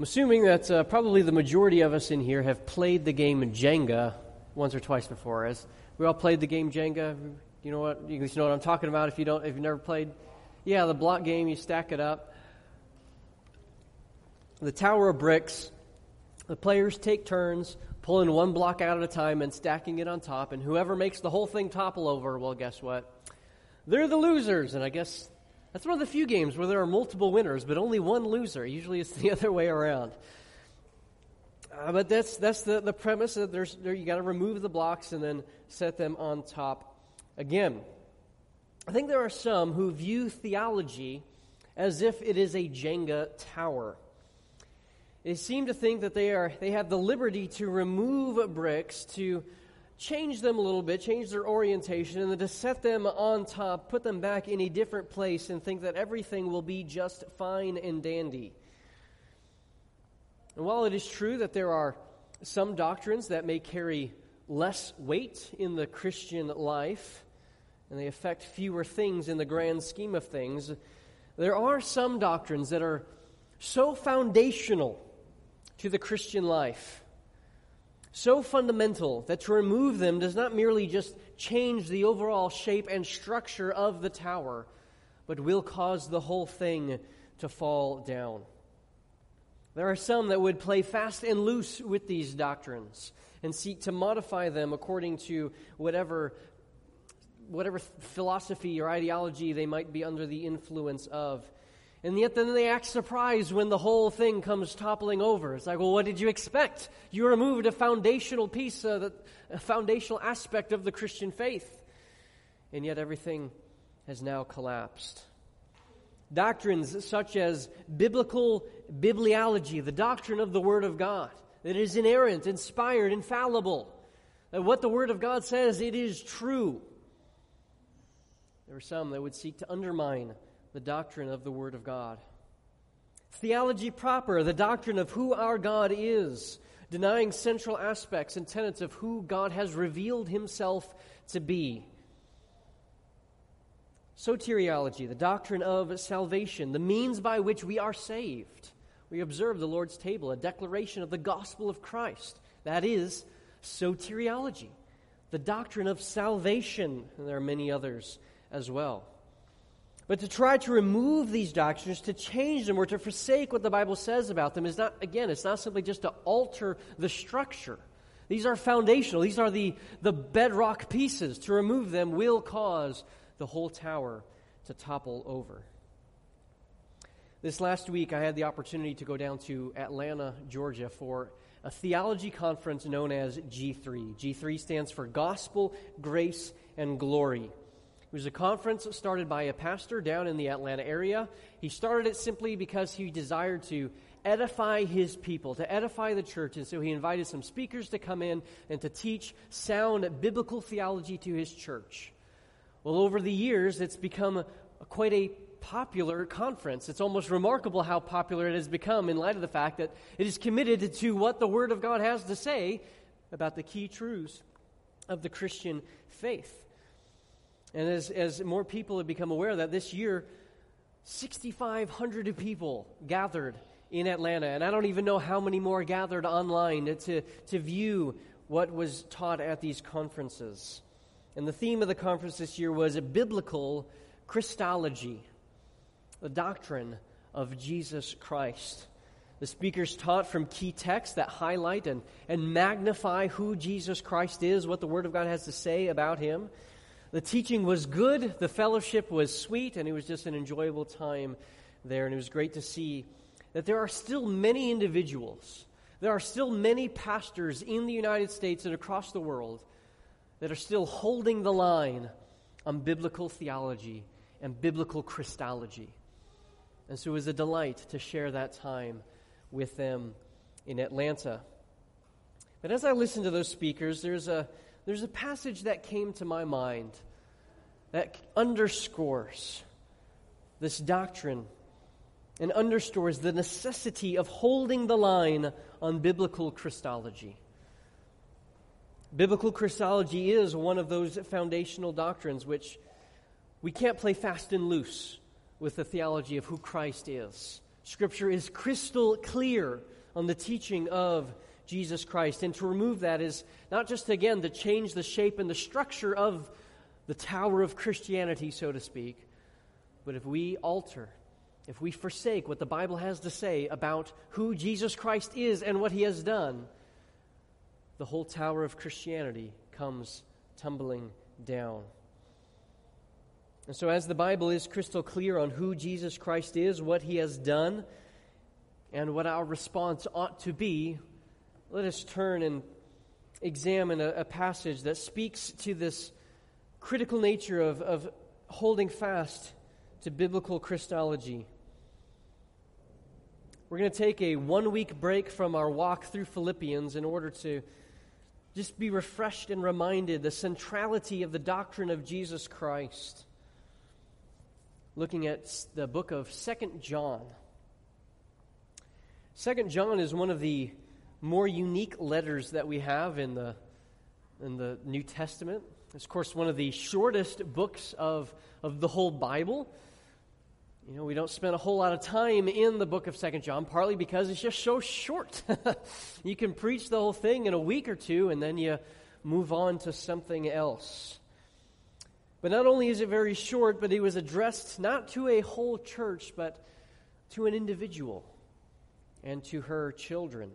I'm assuming that uh, probably the majority of us in here have played the game Jenga once or twice before. As we all played the game Jenga, you know what? You know what I'm talking about. If you don't, if you've never played, yeah, the block game. You stack it up. The tower of bricks. The players take turns pulling one block out at a time and stacking it on top, and whoever makes the whole thing topple over, well, guess what? They're the losers, and I guess that's one of the few games where there are multiple winners, but only one loser. Usually it's the other way around. Uh, but that's, that's the, the premise that there's, there, you got to remove the blocks and then set them on top again. I think there are some who view theology as if it is a Jenga tower. They seem to think that they, are, they have the liberty to remove bricks, to change them a little bit, change their orientation, and then to set them on top, put them back in a different place, and think that everything will be just fine and dandy. And while it is true that there are some doctrines that may carry less weight in the Christian life, and they affect fewer things in the grand scheme of things, there are some doctrines that are so foundational to the Christian life so fundamental that to remove them does not merely just change the overall shape and structure of the tower, but will cause the whole thing to fall down. There are some that would play fast and loose with these doctrines and seek to modify them according to whatever, whatever philosophy or ideology they might be under the influence of. And yet then they act surprised when the whole thing comes toppling over. It's like, well, what did you expect? You removed a foundational piece, uh, a foundational aspect of the Christian faith. And yet everything has now collapsed. Doctrines such as biblical bibliology, the doctrine of the Word of God, that is inerrant, inspired, infallible, that what the Word of God says, it is true. There are some that would seek to undermine the doctrine of the Word of God. Theology proper, the doctrine of who our God is, denying central aspects and tenets of who God has revealed himself to be. Soteriology, the doctrine of salvation, the means by which we are saved. We observe the Lord's table, a declaration of the gospel of Christ. That is soteriology, the doctrine of salvation. And there are many others as well. But to try to remove these doctrines, to change them, or to forsake what the Bible says about them is not, again, it's not simply just to alter the structure. These are foundational, these are the, the bedrock pieces. To remove them will cause the whole tower to topple over. This last week, I had the opportunity to go down to Atlanta, Georgia for a theology conference known as G3. G3 stands for Gospel, Grace, and Glory. It was a conference started by a pastor down in the Atlanta area. He started it simply because he desired to edify his people, to edify the church. And so he invited some speakers to come in and to teach sound biblical theology to his church. Well, over the years, it's become quite a popular conference. It's almost remarkable how popular it has become in light of the fact that it is committed to what the Word of God has to say about the key truths of the Christian faith. And as, as more people have become aware of that, this year, 6,500 people gathered in Atlanta. And I don't even know how many more gathered online to, to view what was taught at these conferences. And the theme of the conference this year was a biblical Christology, the doctrine of Jesus Christ. The speakers taught from key texts that highlight and, and magnify who Jesus Christ is, what the Word of God has to say about him. The teaching was good, the fellowship was sweet, and it was just an enjoyable time there. And it was great to see that there are still many individuals, there are still many pastors in the United States and across the world that are still holding the line on biblical theology and biblical Christology. And so it was a delight to share that time with them in Atlanta. But as I listened to those speakers, there's a there's a passage that came to my mind that underscores this doctrine and underscores the necessity of holding the line on biblical Christology. Biblical Christology is one of those foundational doctrines which we can't play fast and loose with the theology of who Christ is. Scripture is crystal clear on the teaching of Jesus Christ. And to remove that is not just, again, to change the shape and the structure of the tower of Christianity, so to speak, but if we alter, if we forsake what the Bible has to say about who Jesus Christ is and what he has done, the whole tower of Christianity comes tumbling down. And so, as the Bible is crystal clear on who Jesus Christ is, what he has done, and what our response ought to be, let us turn and examine a, a passage that speaks to this critical nature of, of holding fast to biblical Christology. We're going to take a one week break from our walk through Philippians in order to just be refreshed and reminded the centrality of the doctrine of Jesus Christ. Looking at the book of Second John. Second John is one of the more unique letters that we have in the, in the New Testament. It's, of course, one of the shortest books of, of the whole Bible. You know, we don't spend a whole lot of time in the book of Second John, partly because it's just so short. you can preach the whole thing in a week or two, and then you move on to something else. But not only is it very short, but it was addressed not to a whole church, but to an individual and to her children.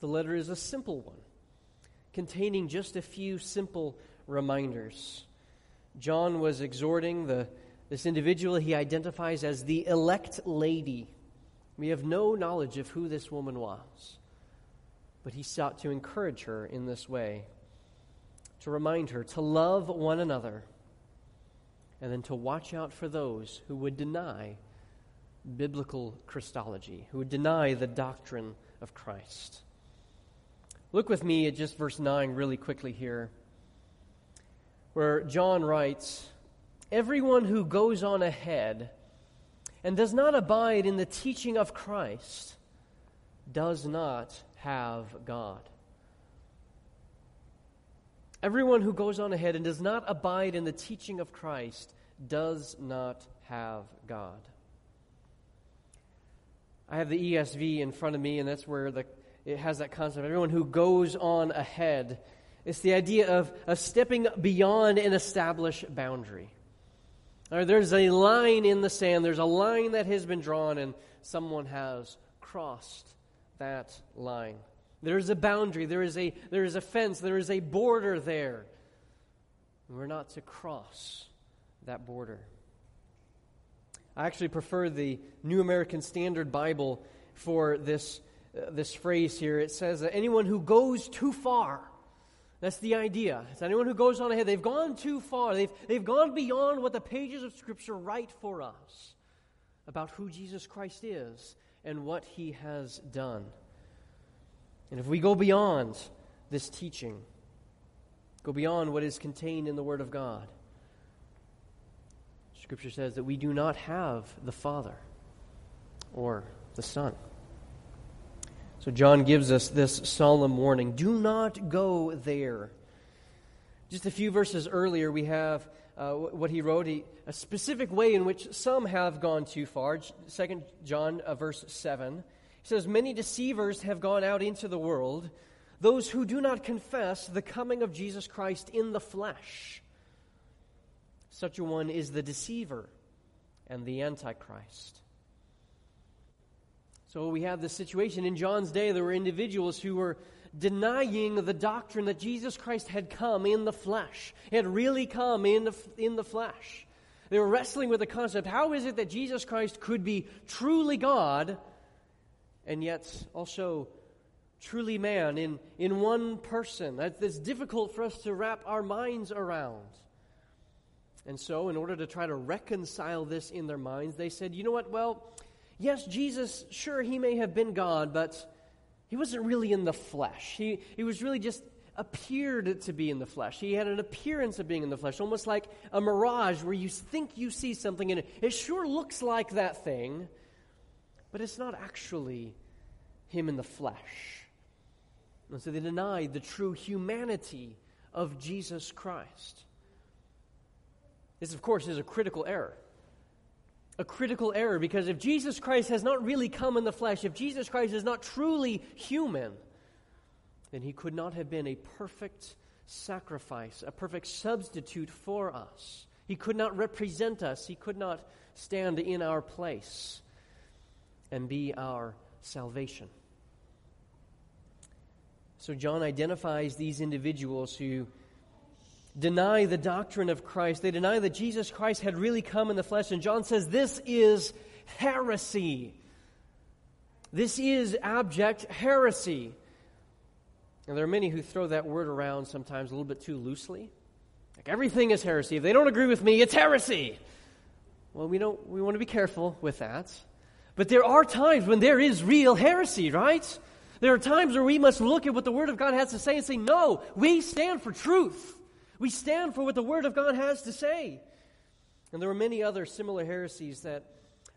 The letter is a simple one, containing just a few simple reminders. John was exhorting the, this individual he identifies as the elect lady. We have no knowledge of who this woman was, but he sought to encourage her in this way, to remind her to love one another, and then to watch out for those who would deny biblical Christology, who would deny the doctrine of Christ. Look with me at just verse 9 really quickly here, where John writes Everyone who goes on ahead and does not abide in the teaching of Christ does not have God. Everyone who goes on ahead and does not abide in the teaching of Christ does not have God. I have the ESV in front of me, and that's where the it has that concept. Everyone who goes on ahead. It's the idea of, of stepping beyond an established boundary. There's a line in the sand, there's a line that has been drawn, and someone has crossed that line. There is a boundary, there is a, there is a fence, there is a border there. We're not to cross that border. I actually prefer the New American Standard Bible for this uh, this phrase here. It says that anyone who goes too far, that's the idea. It's anyone who goes on ahead. They've gone too far. They've, they've gone beyond what the pages of Scripture write for us about who Jesus Christ is and what he has done. And if we go beyond this teaching, go beyond what is contained in the Word of God, Scripture says that we do not have the Father or the Son. So John gives us this solemn warning do not go there. Just a few verses earlier, we have uh, what he wrote, he, a specific way in which some have gone too far. Second John, uh, verse 7. He says, Many deceivers have gone out into the world, those who do not confess the coming of Jesus Christ in the flesh. Such a one is the deceiver and the Antichrist. So we have this situation. In John's day, there were individuals who were denying the doctrine that Jesus Christ had come in the flesh, he had really come in the, in the flesh. They were wrestling with the concept how is it that Jesus Christ could be truly God and yet also truly man in, in one person? That's difficult for us to wrap our minds around. And so, in order to try to reconcile this in their minds, they said, you know what? Well, yes, Jesus, sure, he may have been God, but he wasn't really in the flesh. He, he was really just appeared to be in the flesh. He had an appearance of being in the flesh, almost like a mirage where you think you see something and it, it sure looks like that thing, but it's not actually him in the flesh. And so they denied the true humanity of Jesus Christ. This, of course, is a critical error a critical error because if Jesus Christ has not really come in the flesh, if Jesus Christ is not truly human, then he could not have been a perfect sacrifice, a perfect substitute for us. He could not represent us, he could not stand in our place and be our salvation. So John identifies these individuals who deny the doctrine of Christ. They deny that Jesus Christ had really come in the flesh. And John says this is heresy. This is abject heresy. And there are many who throw that word around sometimes a little bit too loosely. Like everything is heresy. If they don't agree with me, it's heresy. Well, we don't we want to be careful with that. But there are times when there is real heresy, right? There are times where we must look at what the Word of God has to say and say, no, we stand for truth. We stand for what the Word of God has to say. And there were many other similar heresies that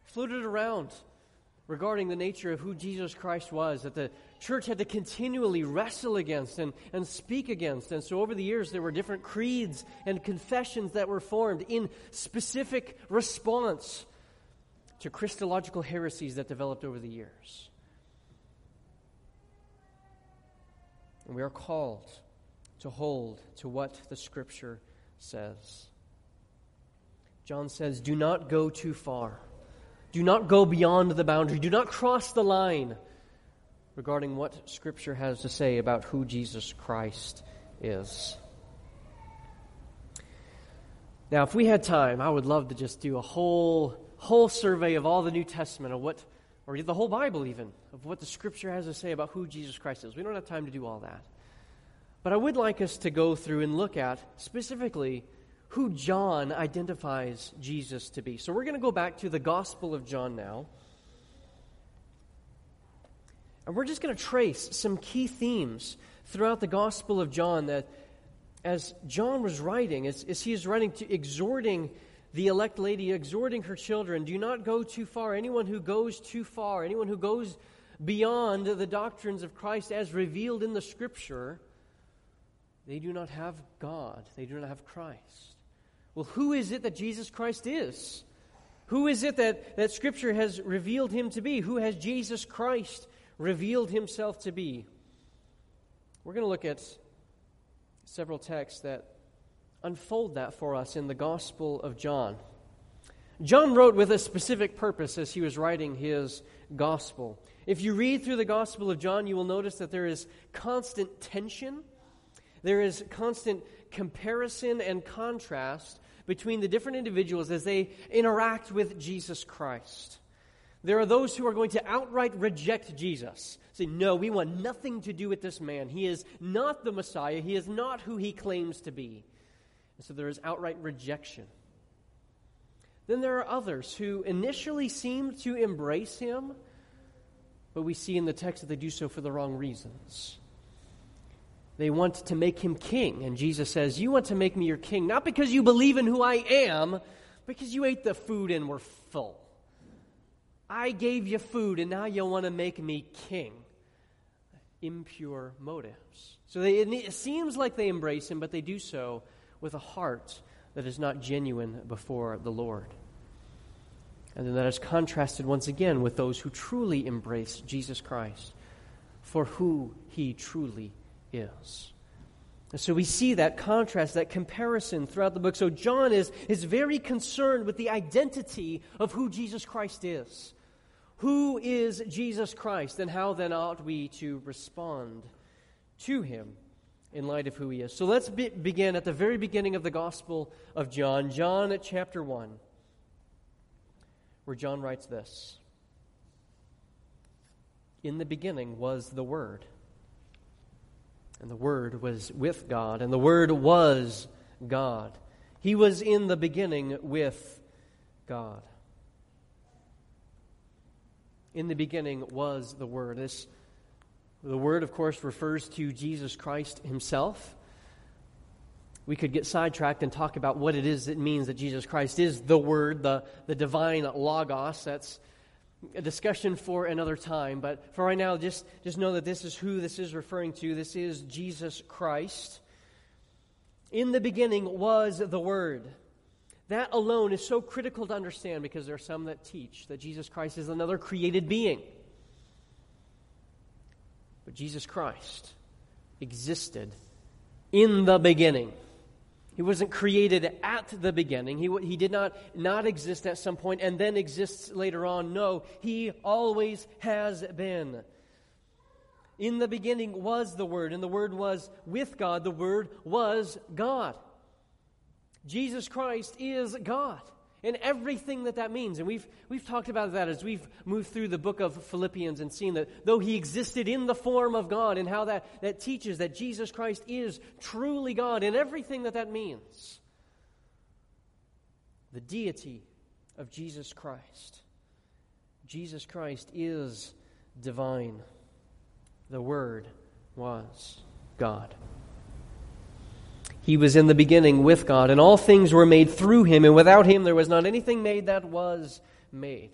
floated around regarding the nature of who Jesus Christ was that the church had to continually wrestle against and, and speak against. And so over the years, there were different creeds and confessions that were formed in specific response to Christological heresies that developed over the years. And we are called to hold to what the Scripture says. John says, Do not go too far. Do not go beyond the boundary. Do not cross the line regarding what Scripture has to say about who Jesus Christ is. Now, if we had time, I would love to just do a whole whole survey of all the New Testament of what, or the whole Bible even, of what the Scripture has to say about who Jesus Christ is. We don't have time to do all that. But I would like us to go through and look at specifically who John identifies Jesus to be. So we're going to go back to the Gospel of John now. And we're just going to trace some key themes throughout the Gospel of John that, as John was writing, as, as he is writing to exhorting the elect lady exhorting her children do not go too far. Anyone who goes too far, anyone who goes beyond the doctrines of Christ as revealed in the Scripture, they do not have God. They do not have Christ. Well, who is it that Jesus Christ is? Who is it that, that Scripture has revealed him to be? Who has Jesus Christ revealed himself to be? We're going to look at several texts that unfold that for us in the Gospel of John. John wrote with a specific purpose as he was writing his Gospel. If you read through the Gospel of John, you will notice that there is constant tension, there is constant comparison and contrast between the different individuals as they interact with Jesus Christ. There are those who are going to outright reject Jesus, say, No, we want nothing to do with this man. He is not the Messiah, he is not who he claims to be. And so there is outright rejection. Then there are others who initially seem to embrace him, but we see in the text that they do so for the wrong reasons. They want to make him king, and Jesus says, You want to make me your king, not because you believe in who I am, because you ate the food and were full. I gave you food, and now you want to make me king. Impure motives. So they, it seems like they embrace him, but they do so with a heart that is not genuine before the Lord. And then that is contrasted once again with those who truly embrace Jesus Christ for who he truly is. And so we see that contrast, that comparison throughout the book. So John is, is very concerned with the identity of who Jesus Christ is. Who is Jesus Christ, and how then ought we to respond to him? in light of who he is. So let's be, begin at the very beginning of the Gospel of John, John at chapter 1, where John writes this In the beginning was the Word, and the Word was with God, and the Word was God. He was in the beginning with God. In the beginning was the Word. This the word, of course, refers to Jesus Christ himself. We could get sidetracked and talk about what it is that means that Jesus Christ is the Word, the, the divine Logos. That's a discussion for another time. But for right now, just, just know that this is who this is referring to. This is Jesus Christ. In the beginning was the Word. That alone is so critical to understand because there are some that teach that Jesus Christ is another created being. But Jesus Christ existed in the beginning. He wasn't created at the beginning. He, he did not not exist at some point and then exists later on. No, he always has been. In the beginning was the Word, and the Word was with God. The Word was God. Jesus Christ is God and everything that that means. And we've, we've talked about that as we've moved through the book of Philippians and seen that though he existed in the form of God and how that, that teaches that Jesus Christ is truly God and everything that that means. The deity of Jesus Christ. Jesus Christ is divine. The Word was God. He was in the beginning with God, and all things were made through him, and without him there was not anything made that was made.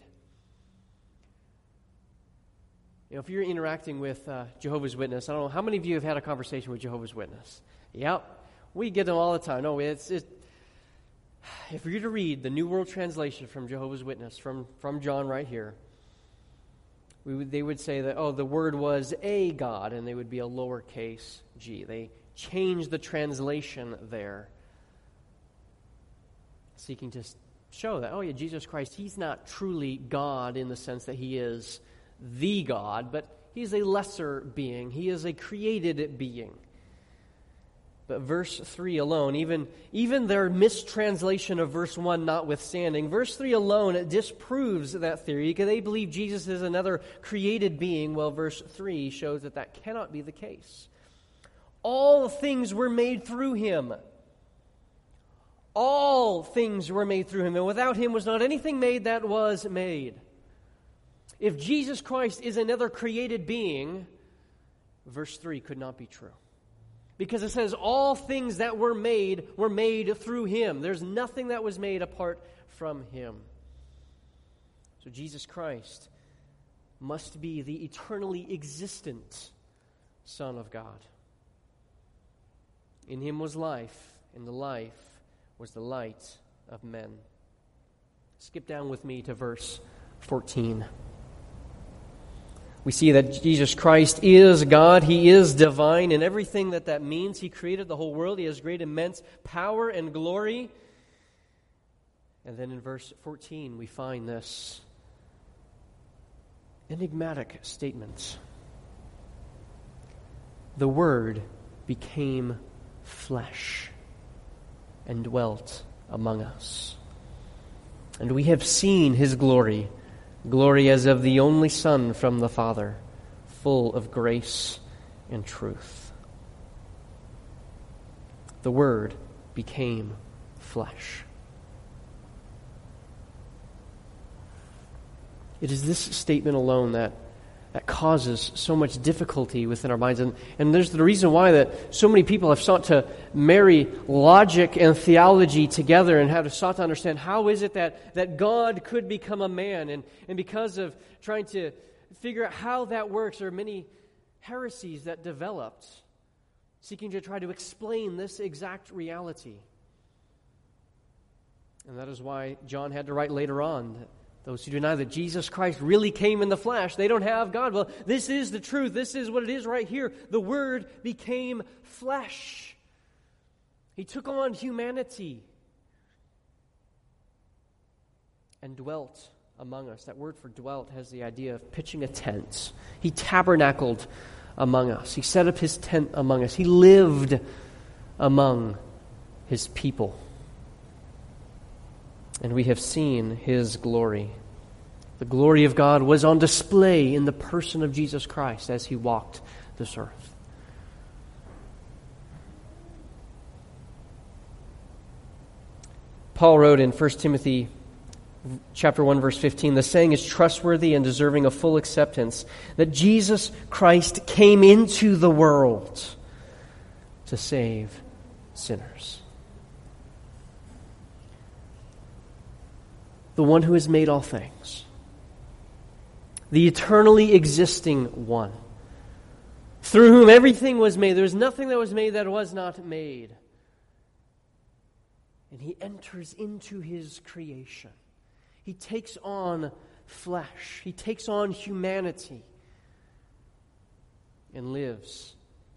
You know, if you're interacting with uh, Jehovah's Witness, I don't know how many of you have had a conversation with Jehovah's Witness. Yep, we get them all the time. No, it's, if you're to read the New World Translation from Jehovah's Witness from from John right here, we would, they would say that oh, the word was a God, and they would be a lowercase g. They change the translation there, seeking to show that, oh, yeah, Jesus Christ, he's not truly God in the sense that he is the God, but he's a lesser being, he is a created being. But verse 3 alone, even, even their mistranslation of verse 1 notwithstanding, verse 3 alone it disproves that theory because they believe Jesus is another created being. Well, verse 3 shows that that cannot be the case. All things were made through him. All things were made through him, and without him was not anything made that was made. If Jesus Christ is another created being, verse 3 could not be true. Because it says, all things that were made were made through him. There's nothing that was made apart from him. So Jesus Christ must be the eternally existent Son of God. In him was life, and the life was the light of men. Skip down with me to verse 14. We see that Jesus Christ is God. He is divine in everything that that means. He created the whole world. He has great, immense power and glory. And then in verse 14, we find this enigmatic statement The Word became flesh and dwelt among us. And we have seen his glory, glory as of the only Son from the Father, full of grace and truth. The Word became flesh. It is this statement alone that that causes so much difficulty within our minds. And, and there's the reason why that so many people have sought to marry logic and theology together and have sought to understand how is it that, that God could become a man. And, and because of trying to figure out how that works, there are many heresies that developed seeking to try to explain this exact reality. And that is why John had to write later on those who deny that Jesus Christ really came in the flesh, they don't have God. Well, this is the truth. This is what it is right here. The Word became flesh, He took on humanity and dwelt among us. That word for dwelt has the idea of pitching a tent. He tabernacled among us, He set up His tent among us, He lived among His people and we have seen his glory. The glory of God was on display in the person of Jesus Christ as he walked this earth. Paul wrote in 1 Timothy chapter 1 verse 15 the saying is trustworthy and deserving of full acceptance that Jesus Christ came into the world to save sinners. The one who has made all things, the eternally existing one, through whom everything was made. There was nothing that was made that was not made. and he enters into his creation. He takes on flesh, he takes on humanity, and lives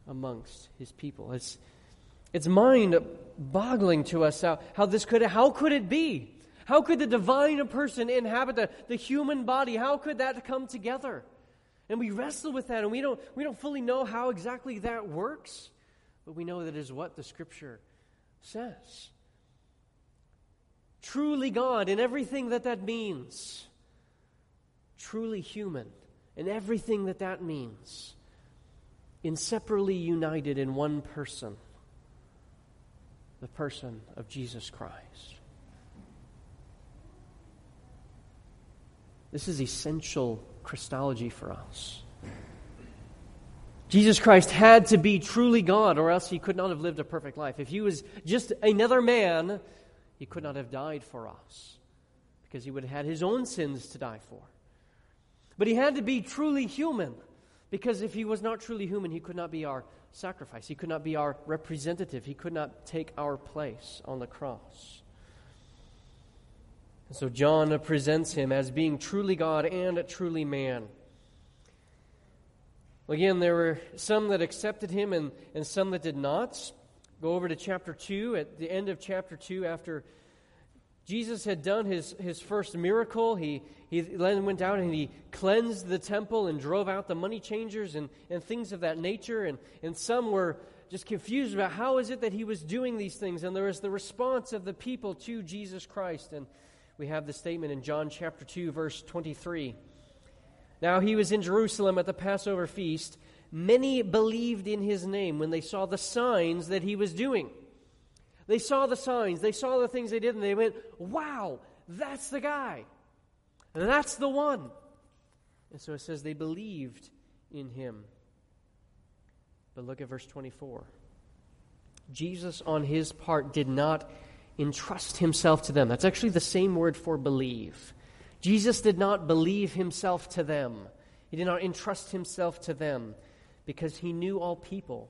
amongst his people. It's, it's mind boggling to us how, how this could how could it be? How could the divine person inhabit the, the human body? How could that come together? And we wrestle with that, and we don't, we don't fully know how exactly that works, but we know that is what the Scripture says. Truly God in everything that that means, truly human in everything that that means, inseparably united in one person, the person of Jesus Christ. This is essential Christology for us. Jesus Christ had to be truly God, or else he could not have lived a perfect life. If he was just another man, he could not have died for us, because he would have had his own sins to die for. But he had to be truly human, because if he was not truly human, he could not be our sacrifice. He could not be our representative. He could not take our place on the cross. So John presents him as being truly God and truly man. Again, there were some that accepted him and, and some that did not. Go over to chapter 2. At the end of chapter 2, after Jesus had done his, his first miracle, he, he then went out and he cleansed the temple and drove out the money changers and, and things of that nature. And, and some were just confused about how is it that he was doing these things. And there was the response of the people to Jesus Christ. And we have the statement in John chapter 2, verse 23. Now he was in Jerusalem at the Passover feast. Many believed in his name when they saw the signs that he was doing. They saw the signs, they saw the things they did, and they went, Wow, that's the guy. That's the one. And so it says they believed in him. But look at verse 24. Jesus, on his part, did not entrust himself to them. That's actually the same word for believe. Jesus did not believe himself to them, he did not entrust himself to them because he knew all people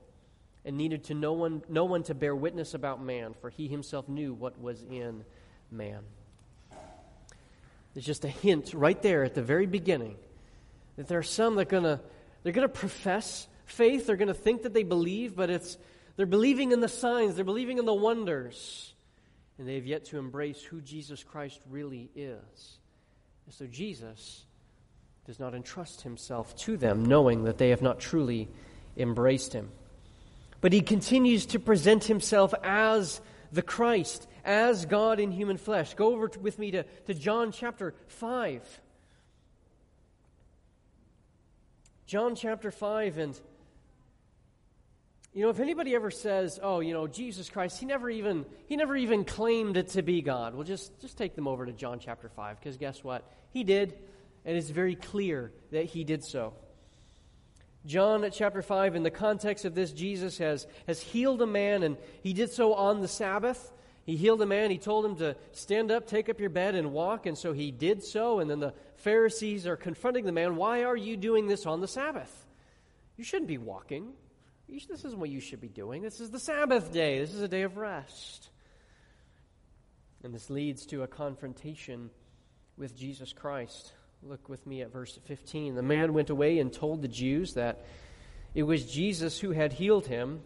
and needed to no one, no one to bear witness about man, for he himself knew what was in man. There's just a hint right there at the very beginning that there are some that are gonna they're gonna profess faith, they're gonna think that they believe, but it's they're believing in the signs, they're believing in the wonders and they have yet to embrace who Jesus Christ really is. And so Jesus does not entrust himself to them, knowing that they have not truly embraced him. But he continues to present himself as the Christ, as God in human flesh. Go over with me to, to John chapter 5. John chapter 5, and you know, if anybody ever says, "Oh, you know, Jesus Christ, he never even he never even claimed it to be God," well, just just take them over to John chapter five, because guess what? He did, and it's very clear that he did so. John chapter 5, in the context of this, Jesus has, has healed a man, and he did so on the Sabbath. He healed a man. He told him to stand up, take up your bed, and walk. And so he did so. And then the Pharisees are confronting the man Why are you doing this on the Sabbath? You shouldn't be walking this isn't what you should be doing. This is the Sabbath day. This is a day of rest. And this leads to a confrontation with Jesus Christ. Look with me at verse 15. The man went away and told the Jews that it was Jesus who had healed him.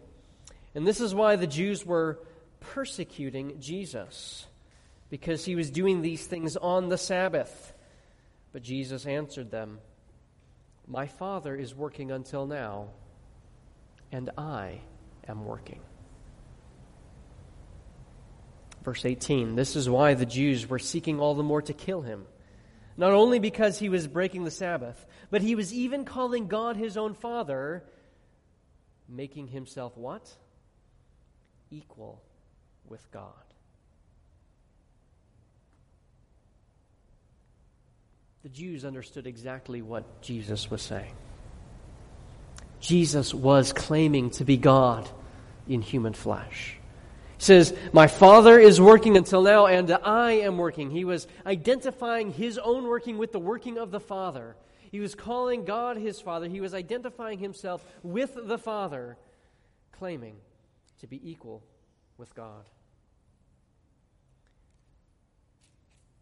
And this is why the Jews were persecuting Jesus, because he was doing these things on the Sabbath. But Jesus answered them, My Father is working until now and I am working. Verse 18 This is why the Jews were seeking all the more to kill him. Not only because he was breaking the Sabbath, but he was even calling God his own Father, making himself what? Equal with God. The Jews understood exactly what Jesus was saying. Jesus was claiming to be God in human flesh. He says, My Father is working until now, and I am working. He was identifying his own working with the working of the Father. He was calling God his Father. He was identifying himself with the Father, claiming to be equal with God.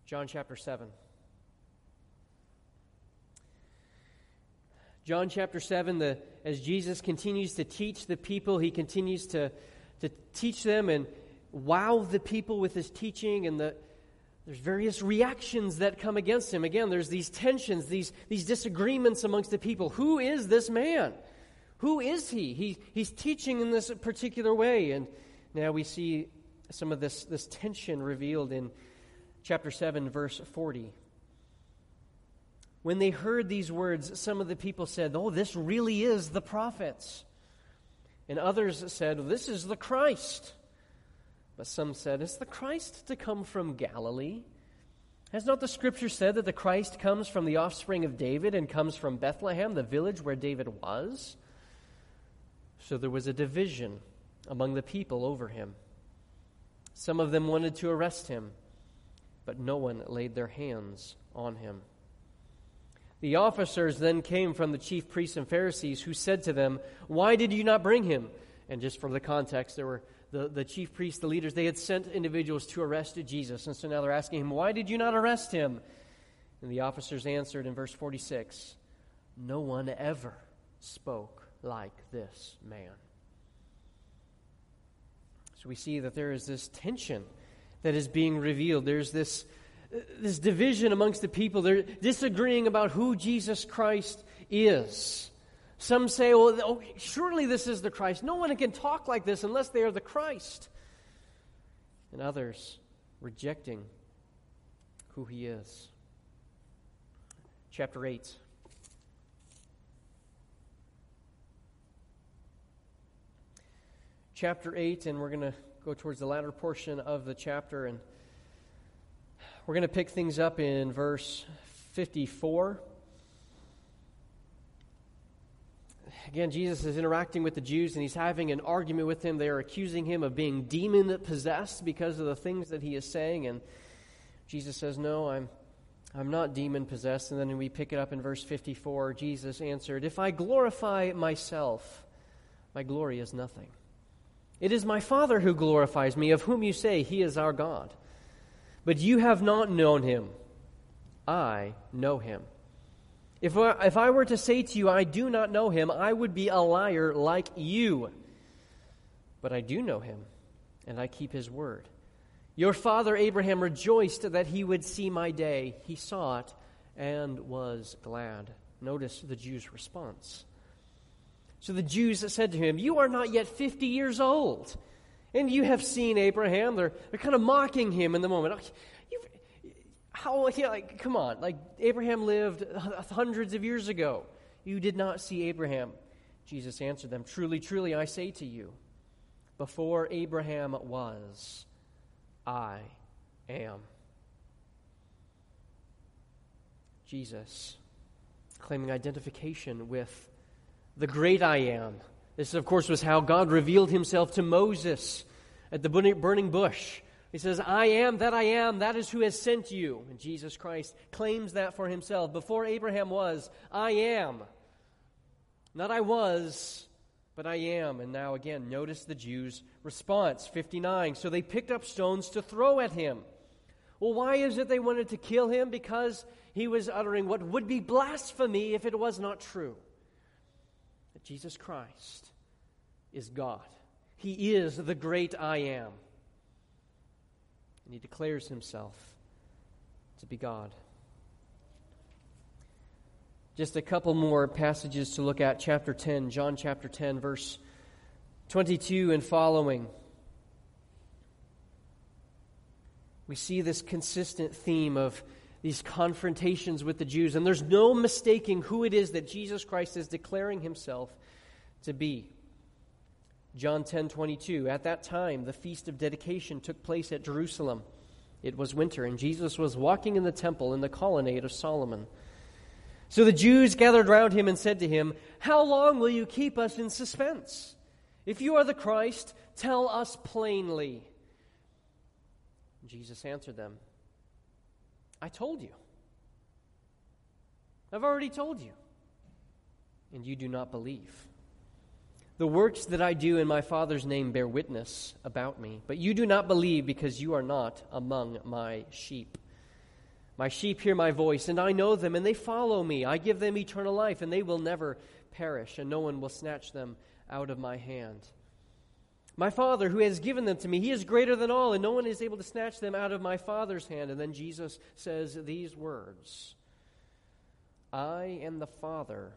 John chapter 7. John chapter 7, the, as Jesus continues to teach the people, he continues to, to teach them and wow the people with his teaching, and the, there's various reactions that come against him. Again, there's these tensions, these, these disagreements amongst the people. Who is this man? Who is he? he? He's teaching in this particular way. And now we see some of this, this tension revealed in chapter 7, verse 40. When they heard these words, some of the people said, Oh, this really is the prophets. And others said, This is the Christ. But some said, Is the Christ to come from Galilee? Has not the scripture said that the Christ comes from the offspring of David and comes from Bethlehem, the village where David was? So there was a division among the people over him. Some of them wanted to arrest him, but no one laid their hands on him. The officers then came from the chief priests and Pharisees, who said to them, Why did you not bring him? And just for the context, there were the, the chief priests, the leaders, they had sent individuals to arrest Jesus. And so now they're asking him, Why did you not arrest him? And the officers answered in verse 46 No one ever spoke like this man. So we see that there is this tension that is being revealed. There's this this division amongst the people. They're disagreeing about who Jesus Christ is. Some say, well, oh, surely this is the Christ. No one can talk like this unless they are the Christ. And others rejecting who he is. Chapter 8. Chapter 8, and we're going to go towards the latter portion of the chapter and we're going to pick things up in verse 54. Again, Jesus is interacting with the Jews and he's having an argument with them. They are accusing him of being demon possessed because of the things that he is saying. And Jesus says, No, I'm, I'm not demon possessed. And then we pick it up in verse 54. Jesus answered, If I glorify myself, my glory is nothing. It is my Father who glorifies me, of whom you say he is our God. But you have not known him. I know him. If I, if I were to say to you, I do not know him, I would be a liar like you. But I do know him, and I keep his word. Your father Abraham rejoiced that he would see my day. He saw it and was glad. Notice the Jews' response. So the Jews said to him, You are not yet 50 years old and you have seen Abraham. They're, they're kind of mocking him in the moment. Oh, You've, how, like, come on. Like, Abraham lived hundreds of years ago. You did not see Abraham. Jesus answered them, Truly, truly, I say to you, before Abraham was, I am. Jesus claiming identification with the great I am this, of course, was how God revealed himself to Moses at the burning bush. He says, I am that I am, that is who has sent you. And Jesus Christ claims that for himself. Before Abraham was, I am. Not I was, but I am. And now again, notice the Jews' response. 59. So they picked up stones to throw at him. Well, why is it they wanted to kill him? Because he was uttering what would be blasphemy if it was not true. That Jesus Christ is God. He is the great I am. And he declares himself to be God. Just a couple more passages to look at. Chapter 10, John chapter 10, verse 22 and following. We see this consistent theme of these confrontations with the Jews. And there's no mistaking who it is that Jesus Christ is declaring himself to be. John 10 22. At that time, the feast of dedication took place at Jerusalem. It was winter, and Jesus was walking in the temple in the colonnade of Solomon. So the Jews gathered round him and said to him, How long will you keep us in suspense? If you are the Christ, tell us plainly. Jesus answered them, I told you. I've already told you. And you do not believe. The works that I do in my Father's name bear witness about me, but you do not believe because you are not among my sheep. My sheep hear my voice, and I know them, and they follow me. I give them eternal life, and they will never perish, and no one will snatch them out of my hand. My Father, who has given them to me, he is greater than all, and no one is able to snatch them out of my Father's hand. And then Jesus says these words I and the Father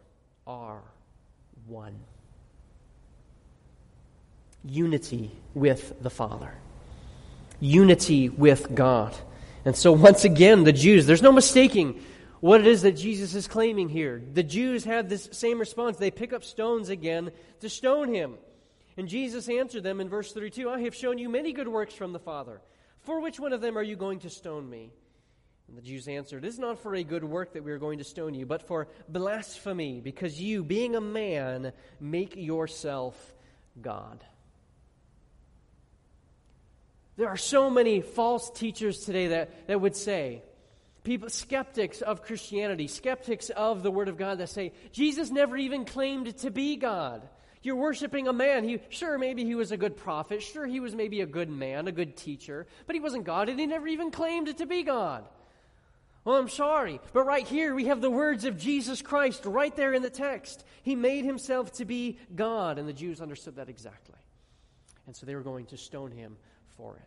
are one. Unity with the Father, unity with God. And so, once again, the Jews, there's no mistaking what it is that Jesus is claiming here. The Jews had this same response. They pick up stones again to stone him. And Jesus answered them in verse 32 I have shown you many good works from the Father. For which one of them are you going to stone me? And the Jews answered, It is not for a good work that we are going to stone you, but for blasphemy, because you, being a man, make yourself God. There are so many false teachers today that, that would say, people, skeptics of Christianity, skeptics of the Word of God that say, Jesus never even claimed to be God. You're worshiping a man. He, sure, maybe he was a good prophet. Sure, he was maybe a good man, a good teacher, but he wasn't God, and he never even claimed to be God. Well, I'm sorry, but right here we have the words of Jesus Christ right there in the text. He made himself to be God, and the Jews understood that exactly. And so they were going to stone him for it.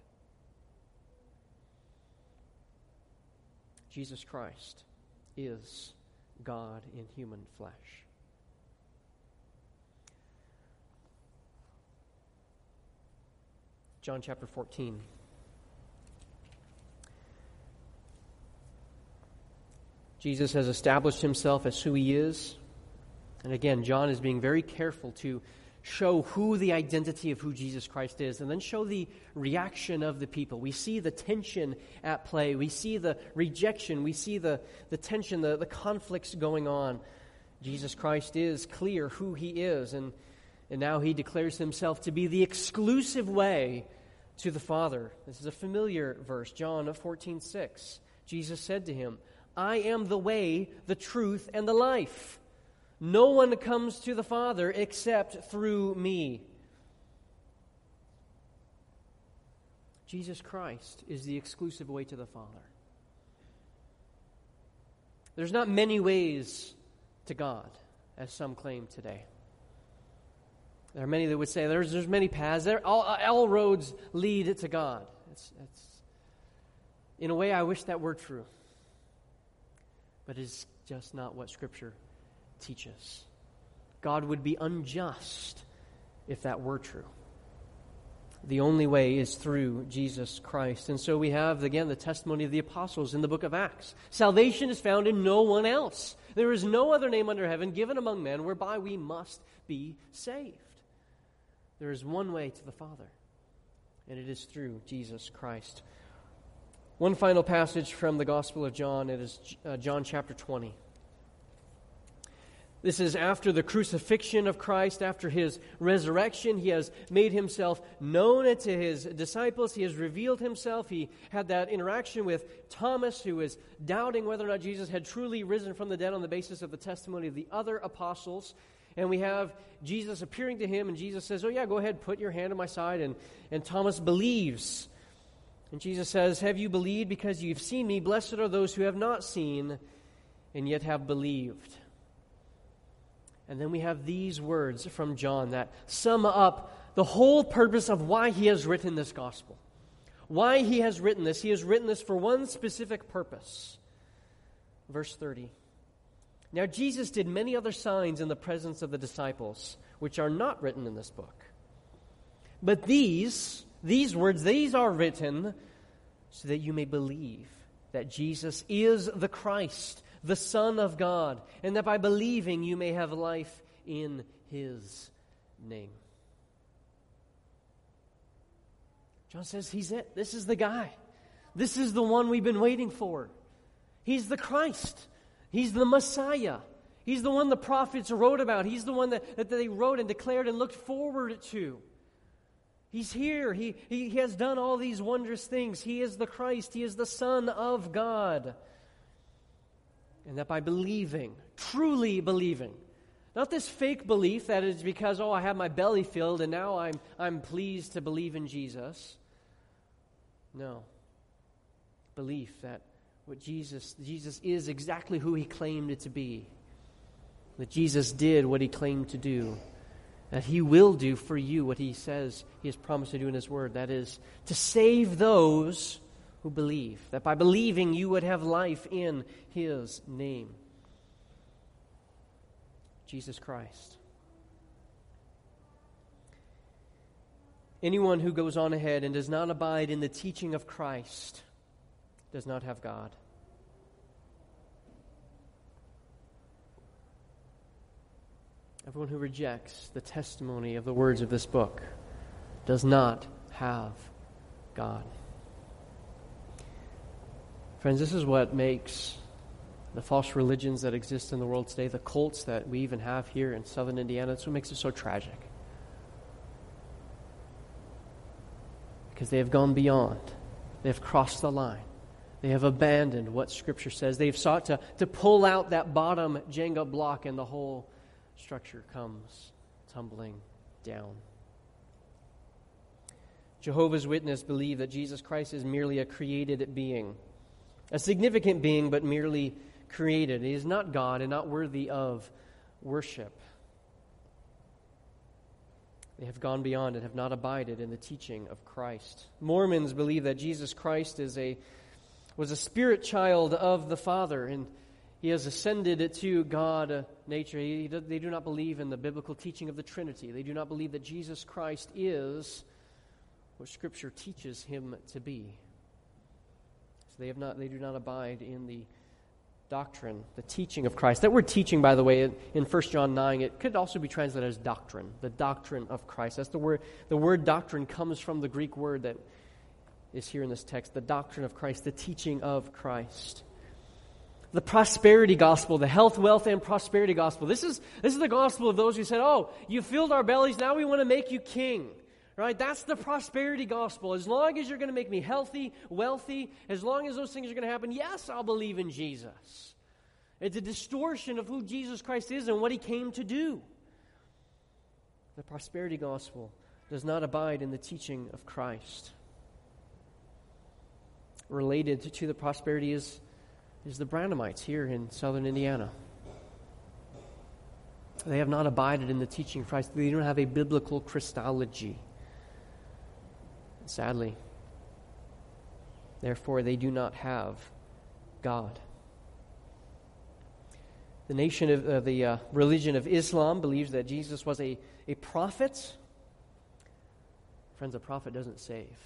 Jesus Christ is God in human flesh. John chapter 14. Jesus has established himself as who he is. And again, John is being very careful to show who the identity of who Jesus Christ is, and then show the reaction of the people. We see the tension at play. We see the rejection. We see the, the tension, the, the conflicts going on. Jesus Christ is clear who he is, and, and now he declares himself to be the exclusive way to the Father. This is a familiar verse, John 14 6. Jesus said to him, I am the way, the truth, and the life. No one comes to the Father except through me. Jesus Christ is the exclusive way to the Father. There's not many ways to God, as some claim today. There are many that would say there's, there's many paths. There, all, all roads lead to God. It's, it's, in a way, I wish that were true. But it's just not what Scripture teaches. God would be unjust if that were true. The only way is through Jesus Christ. And so we have, again, the testimony of the apostles in the book of Acts. Salvation is found in no one else. There is no other name under heaven given among men whereby we must be saved. There is one way to the Father, and it is through Jesus Christ. One final passage from the Gospel of John, it is uh, John chapter 20. This is after the crucifixion of Christ, after his resurrection. He has made himself known to his disciples. He has revealed himself. He had that interaction with Thomas, who was doubting whether or not Jesus had truly risen from the dead on the basis of the testimony of the other apostles. And we have Jesus appearing to him, and Jesus says, Oh, yeah, go ahead, put your hand on my side. And, and Thomas believes. And Jesus says, Have you believed because you've seen me? Blessed are those who have not seen and yet have believed. And then we have these words from John that sum up the whole purpose of why he has written this gospel. Why he has written this. He has written this for one specific purpose. Verse 30. Now, Jesus did many other signs in the presence of the disciples, which are not written in this book. But these, these words, these are written so that you may believe that Jesus is the Christ, the Son of God, and that by believing you may have life in his name. John says, He's it. This is the guy. This is the one we've been waiting for. He's the Christ. He's the Messiah. He's the one the prophets wrote about. He's the one that, that they wrote and declared and looked forward to. He's here. He, he, he has done all these wondrous things. He is the Christ. He is the Son of God. And that by believing, truly believing, not this fake belief that is because, oh, I have my belly filled and now I'm, I'm pleased to believe in Jesus. No. Belief that what Jesus, Jesus is exactly who he claimed it to be. That Jesus did what he claimed to do. That he will do for you what he says he has promised to do in his word. That is, to save those who believe. That by believing you would have life in his name. Jesus Christ. Anyone who goes on ahead and does not abide in the teaching of Christ does not have God. Everyone who rejects the testimony of the words of this book does not have God. Friends, this is what makes the false religions that exist in the world today, the cults that we even have here in southern Indiana, that's what makes it so tragic. Because they have gone beyond, they have crossed the line. They have abandoned what Scripture says. They've sought to, to pull out that bottom Jenga block, and the whole structure comes tumbling down. Jehovah's Witnesses believe that Jesus Christ is merely a created being, a significant being, but merely created. He is not God and not worthy of worship. They have gone beyond and have not abided in the teaching of Christ. Mormons believe that Jesus Christ is a was a spirit child of the Father, and he has ascended to God uh, nature. He, they do not believe in the biblical teaching of the Trinity. They do not believe that Jesus Christ is what Scripture teaches him to be. So they, have not, they do not abide in the doctrine, the teaching of Christ. That word teaching, by the way, in 1 John 9, it could also be translated as doctrine, the doctrine of Christ. That's the word. The word doctrine comes from the Greek word that is here in this text the doctrine of Christ, the teaching of Christ. The prosperity gospel, the health, wealth, and prosperity gospel. This is, this is the gospel of those who said, Oh, you filled our bellies, now we want to make you king. Right? That's the prosperity gospel. As long as you're going to make me healthy, wealthy, as long as those things are going to happen, yes, I'll believe in Jesus. It's a distortion of who Jesus Christ is and what he came to do. The prosperity gospel does not abide in the teaching of Christ related to the prosperity is, is the Branhamites here in southern Indiana. They have not abided in the teaching of Christ. They don't have a biblical Christology. Sadly, therefore, they do not have God. The nation of uh, the uh, religion of Islam believes that Jesus was a, a prophet. Friends, a prophet doesn't save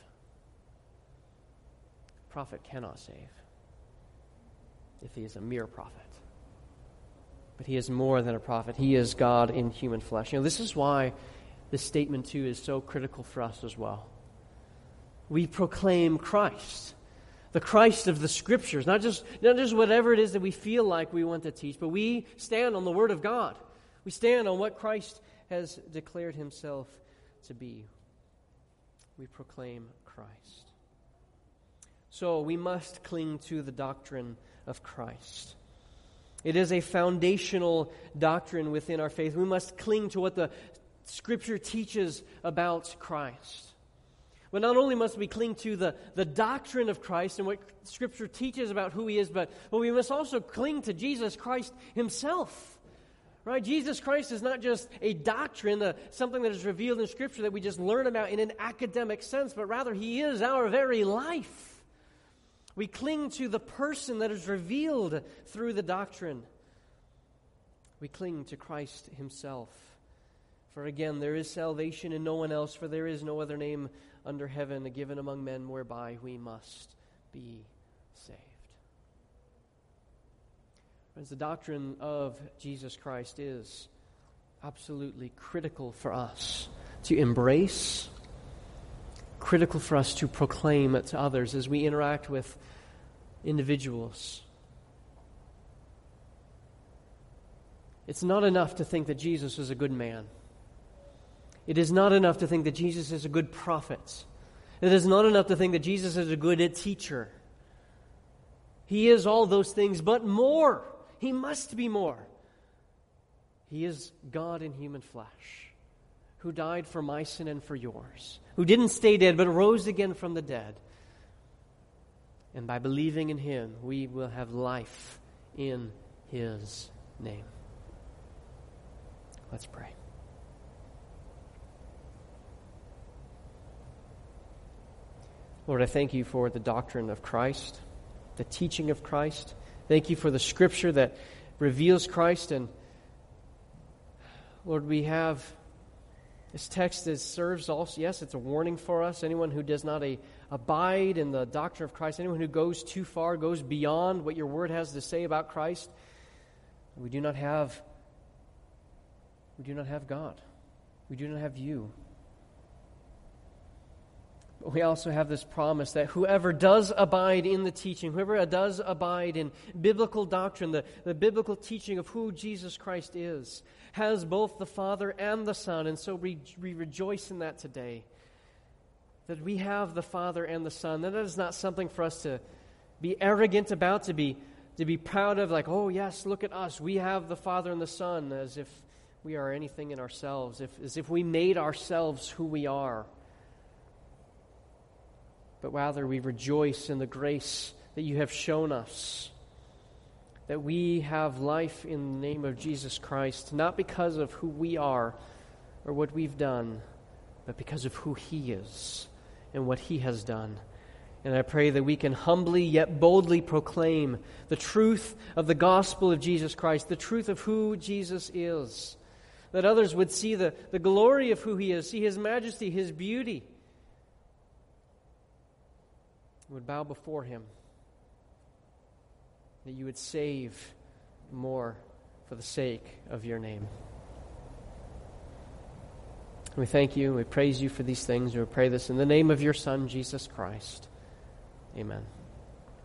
A prophet cannot save if he is a mere prophet. But he is more than a prophet, he is God in human flesh. You know, this is why this statement, too, is so critical for us as well. We proclaim Christ, the Christ of the Scriptures, not just, not just whatever it is that we feel like we want to teach, but we stand on the Word of God. We stand on what Christ has declared himself to be. We proclaim Christ. So we must cling to the doctrine of Christ. It is a foundational doctrine within our faith. We must cling to what the Scripture teaches about Christ. But not only must we cling to the, the doctrine of Christ and what Scripture teaches about who He is, but, but we must also cling to Jesus Christ Himself. Right? Jesus Christ is not just a doctrine, uh, something that is revealed in Scripture that we just learn about in an academic sense, but rather He is our very life. We cling to the person that is revealed through the doctrine. We cling to Christ Himself. For again, there is salvation in no one else, for there is no other name under heaven given among men whereby we must be saved. Friends, the doctrine of Jesus Christ is absolutely critical for us to embrace critical for us to proclaim it to others as we interact with individuals. It's not enough to think that Jesus is a good man. It is not enough to think that Jesus is a good prophet. It is not enough to think that Jesus is a good teacher. He is all those things, but more. He must be more. He is God in human flesh who died for my sin and for yours, who didn't stay dead but rose again from the dead. And by believing in him, we will have life in his name. Let's pray. Lord, I thank you for the doctrine of Christ, the teaching of Christ. Thank you for the scripture that reveals Christ. And Lord, we have this text that serves also, yes, it's a warning for us. Anyone who does not a, abide in the doctrine of Christ, anyone who goes too far, goes beyond what your word has to say about Christ, we do not have we do not have God. We do not have you. We also have this promise that whoever does abide in the teaching, whoever does abide in biblical doctrine, the, the biblical teaching of who Jesus Christ is, has both the Father and the Son. And so we, we rejoice in that today. That we have the Father and the Son. That is not something for us to be arrogant about, to be, to be proud of, like, oh, yes, look at us. We have the Father and the Son, as if we are anything in ourselves, if, as if we made ourselves who we are. But rather, we rejoice in the grace that you have shown us. That we have life in the name of Jesus Christ, not because of who we are or what we've done, but because of who He is and what He has done. And I pray that we can humbly yet boldly proclaim the truth of the gospel of Jesus Christ, the truth of who Jesus is that others would see the, the glory of who he is, see his majesty, his beauty, would bow before him, that you would save more for the sake of your name. We thank you. We praise you for these things. We pray this in the name of your Son, Jesus Christ. Amen.